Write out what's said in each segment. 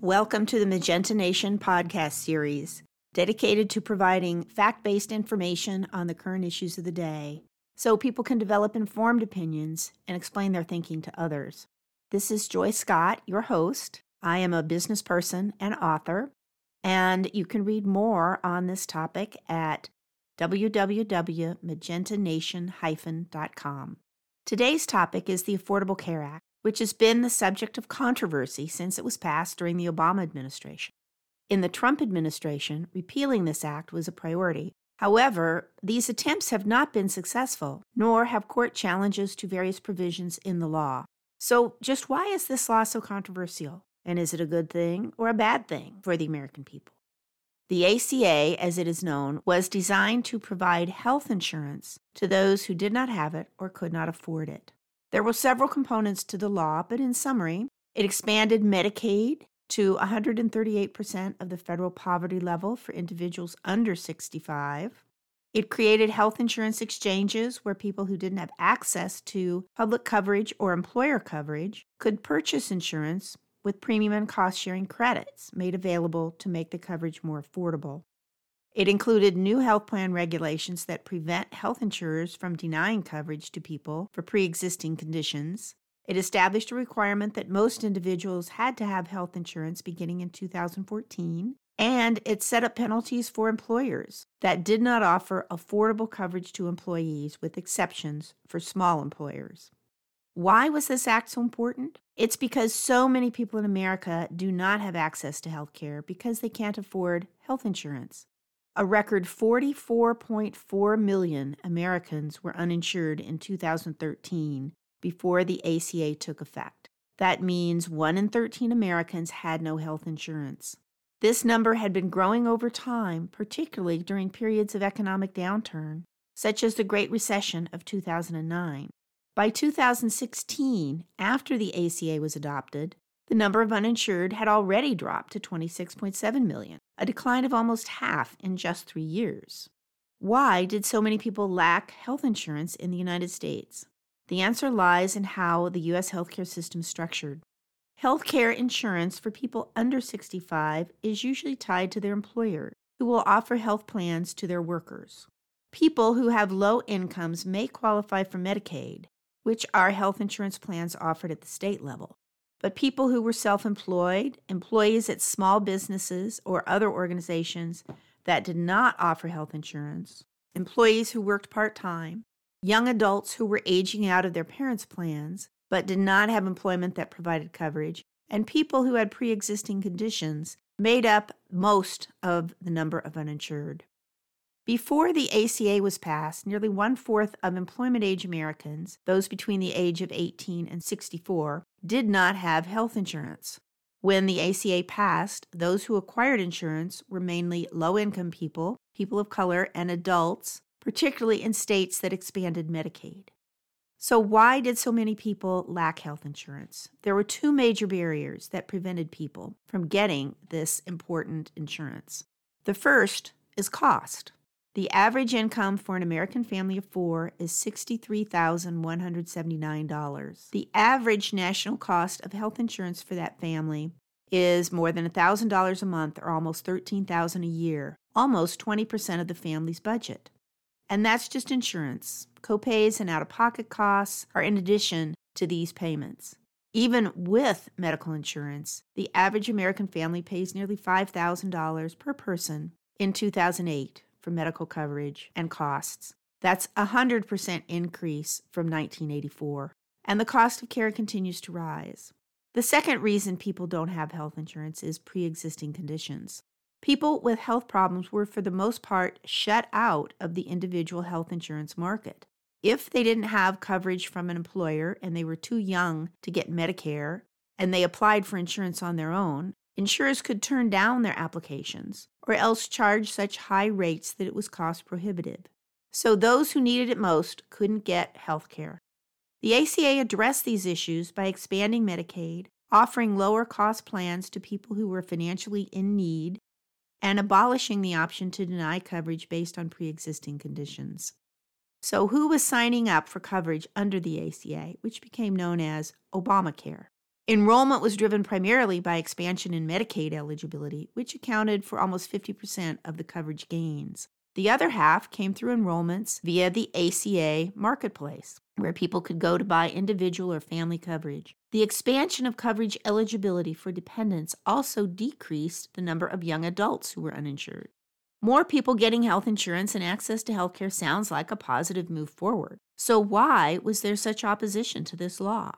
Welcome to the Magenta Nation podcast series, dedicated to providing fact based information on the current issues of the day so people can develop informed opinions and explain their thinking to others. This is Joy Scott, your host. I am a business person and author, and you can read more on this topic at www.magentanation-.com. Today's topic is the Affordable Care Act which has been the subject of controversy since it was passed during the Obama administration. In the Trump administration, repealing this act was a priority. However, these attempts have not been successful, nor have court challenges to various provisions in the law. So, just why is this law so controversial? And is it a good thing or a bad thing for the American people? The ACA, as it is known, was designed to provide health insurance to those who did not have it or could not afford it. There were several components to the law, but in summary, it expanded Medicaid to 138% of the federal poverty level for individuals under 65. It created health insurance exchanges where people who didn't have access to public coverage or employer coverage could purchase insurance with premium and cost sharing credits made available to make the coverage more affordable. It included new health plan regulations that prevent health insurers from denying coverage to people for pre existing conditions. It established a requirement that most individuals had to have health insurance beginning in 2014. And it set up penalties for employers that did not offer affordable coverage to employees, with exceptions for small employers. Why was this act so important? It's because so many people in America do not have access to health care because they can't afford health insurance. A record 44.4 million Americans were uninsured in 2013 before the ACA took effect. That means 1 in 13 Americans had no health insurance. This number had been growing over time, particularly during periods of economic downturn, such as the Great Recession of 2009. By 2016, after the ACA was adopted, the number of uninsured had already dropped to 26.7 million, a decline of almost half in just three years. Why did so many people lack health insurance in the United States? The answer lies in how the U.S. healthcare system is structured. Healthcare insurance for people under 65 is usually tied to their employer, who will offer health plans to their workers. People who have low incomes may qualify for Medicaid, which are health insurance plans offered at the state level. But people who were self employed, employees at small businesses or other organizations that did not offer health insurance, employees who worked part time, young adults who were aging out of their parents' plans but did not have employment that provided coverage, and people who had pre existing conditions made up most of the number of uninsured. Before the ACA was passed, nearly one fourth of employment age Americans, those between the age of 18 and 64, did not have health insurance. When the ACA passed, those who acquired insurance were mainly low income people, people of color, and adults, particularly in states that expanded Medicaid. So, why did so many people lack health insurance? There were two major barriers that prevented people from getting this important insurance. The first is cost. The average income for an American family of four is $63,179. The average national cost of health insurance for that family is more than $1,000 a month or almost 13,000 a year, almost 20% of the family's budget. And that's just insurance. Copays and out of pocket costs are in addition to these payments. Even with medical insurance, the average American family pays nearly $5,000 per person in 2008 for medical coverage and costs. That's a 100% increase from 1984. And the cost of care continues to rise. The second reason people don't have health insurance is pre existing conditions. People with health problems were, for the most part, shut out of the individual health insurance market. If they didn't have coverage from an employer and they were too young to get Medicare and they applied for insurance on their own, insurers could turn down their applications or else charge such high rates that it was cost prohibitive. So those who needed it most couldn't get health care. The ACA addressed these issues by expanding Medicaid, offering lower cost plans to people who were financially in need, and abolishing the option to deny coverage based on pre existing conditions. So, who was signing up for coverage under the ACA, which became known as Obamacare? Enrollment was driven primarily by expansion in Medicaid eligibility, which accounted for almost 50% of the coverage gains. The other half came through enrollments via the ACA marketplace, where people could go to buy individual or family coverage. The expansion of coverage eligibility for dependents also decreased the number of young adults who were uninsured. More people getting health insurance and access to health care sounds like a positive move forward. So, why was there such opposition to this law?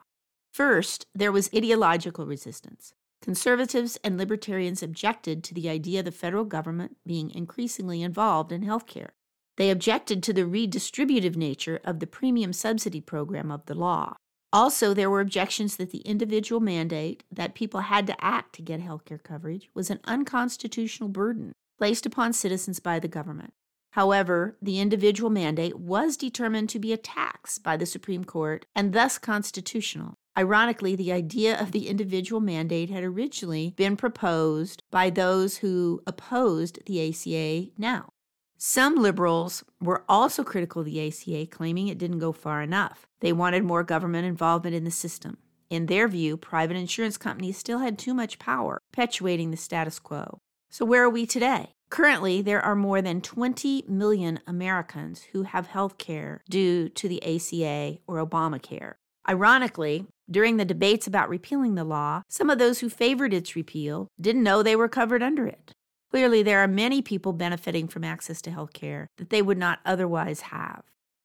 First, there was ideological resistance. Conservatives and libertarians objected to the idea of the federal government being increasingly involved in health care. They objected to the redistributive nature of the premium subsidy program of the law. Also, there were objections that the individual mandate that people had to act to get health care coverage was an unconstitutional burden placed upon citizens by the government. However, the individual mandate was determined to be a tax by the Supreme Court and thus constitutional. Ironically, the idea of the individual mandate had originally been proposed by those who opposed the ACA now. Some liberals were also critical of the ACA, claiming it didn't go far enough. They wanted more government involvement in the system. In their view, private insurance companies still had too much power, perpetuating the status quo. So, where are we today? Currently, there are more than 20 million Americans who have health care due to the ACA or Obamacare. Ironically, during the debates about repealing the law, some of those who favored its repeal didn't know they were covered under it. Clearly, there are many people benefiting from access to health care that they would not otherwise have.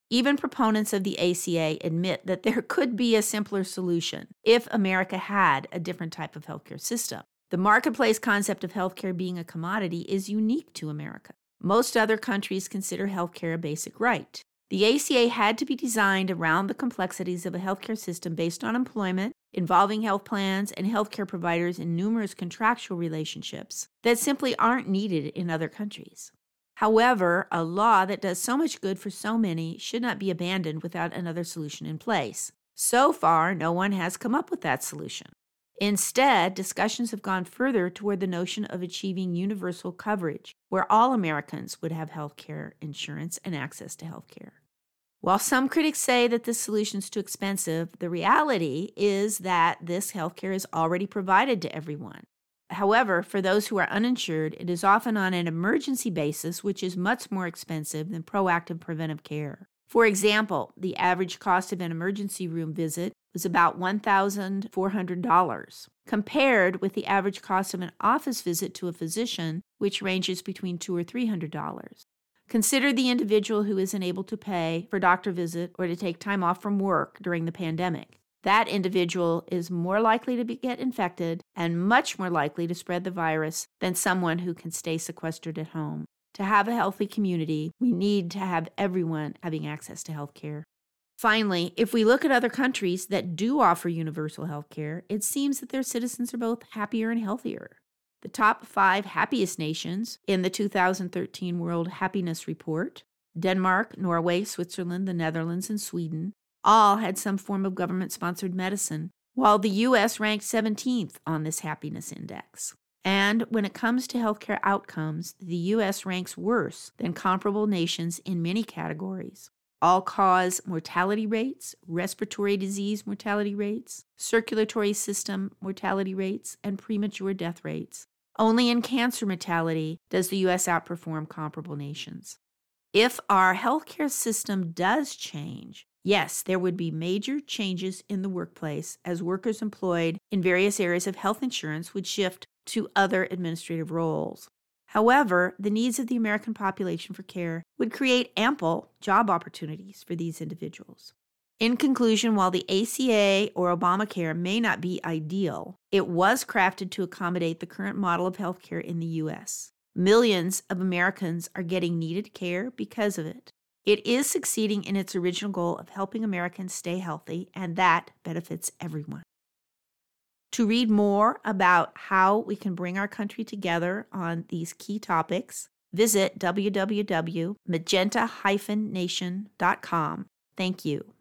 Even proponents of the ACA admit that there could be a simpler solution if America had a different type of healthcare system. The marketplace concept of healthcare being a commodity is unique to America. Most other countries consider healthcare a basic right. The ACA had to be designed around the complexities of a healthcare system based on employment, involving health plans and healthcare providers in numerous contractual relationships that simply aren't needed in other countries. However, a law that does so much good for so many should not be abandoned without another solution in place. So far, no one has come up with that solution. Instead, discussions have gone further toward the notion of achieving universal coverage, where all Americans would have health care insurance and access to health care. While some critics say that this solution is too expensive, the reality is that this health care is already provided to everyone. However, for those who are uninsured, it is often on an emergency basis, which is much more expensive than proactive preventive care. For example, the average cost of an emergency room visit was about $1,400, compared with the average cost of an office visit to a physician, which ranges between 2 or $300. Consider the individual who isn't able to pay for doctor visit or to take time off from work during the pandemic. That individual is more likely to be, get infected and much more likely to spread the virus than someone who can stay sequestered at home. To have a healthy community, we need to have everyone having access to health care. Finally, if we look at other countries that do offer universal health care, it seems that their citizens are both happier and healthier. The top five happiest nations in the 2013 World Happiness Report Denmark, Norway, Switzerland, the Netherlands, and Sweden all had some form of government sponsored medicine, while the U.S. ranked 17th on this happiness index. And when it comes to healthcare outcomes, the U.S. ranks worse than comparable nations in many categories all cause mortality rates, respiratory disease mortality rates, circulatory system mortality rates, and premature death rates. Only in cancer mortality does the U.S. outperform comparable nations. If our healthcare system does change, yes, there would be major changes in the workplace as workers employed in various areas of health insurance would shift to other administrative roles. However, the needs of the American population for care would create ample job opportunities for these individuals. In conclusion, while the ACA or Obamacare may not be ideal, it was crafted to accommodate the current model of healthcare in the U.S. Millions of Americans are getting needed care because of it. It is succeeding in its original goal of helping Americans stay healthy, and that benefits everyone. To read more about how we can bring our country together on these key topics, visit www.magenta-nation.com. Thank you.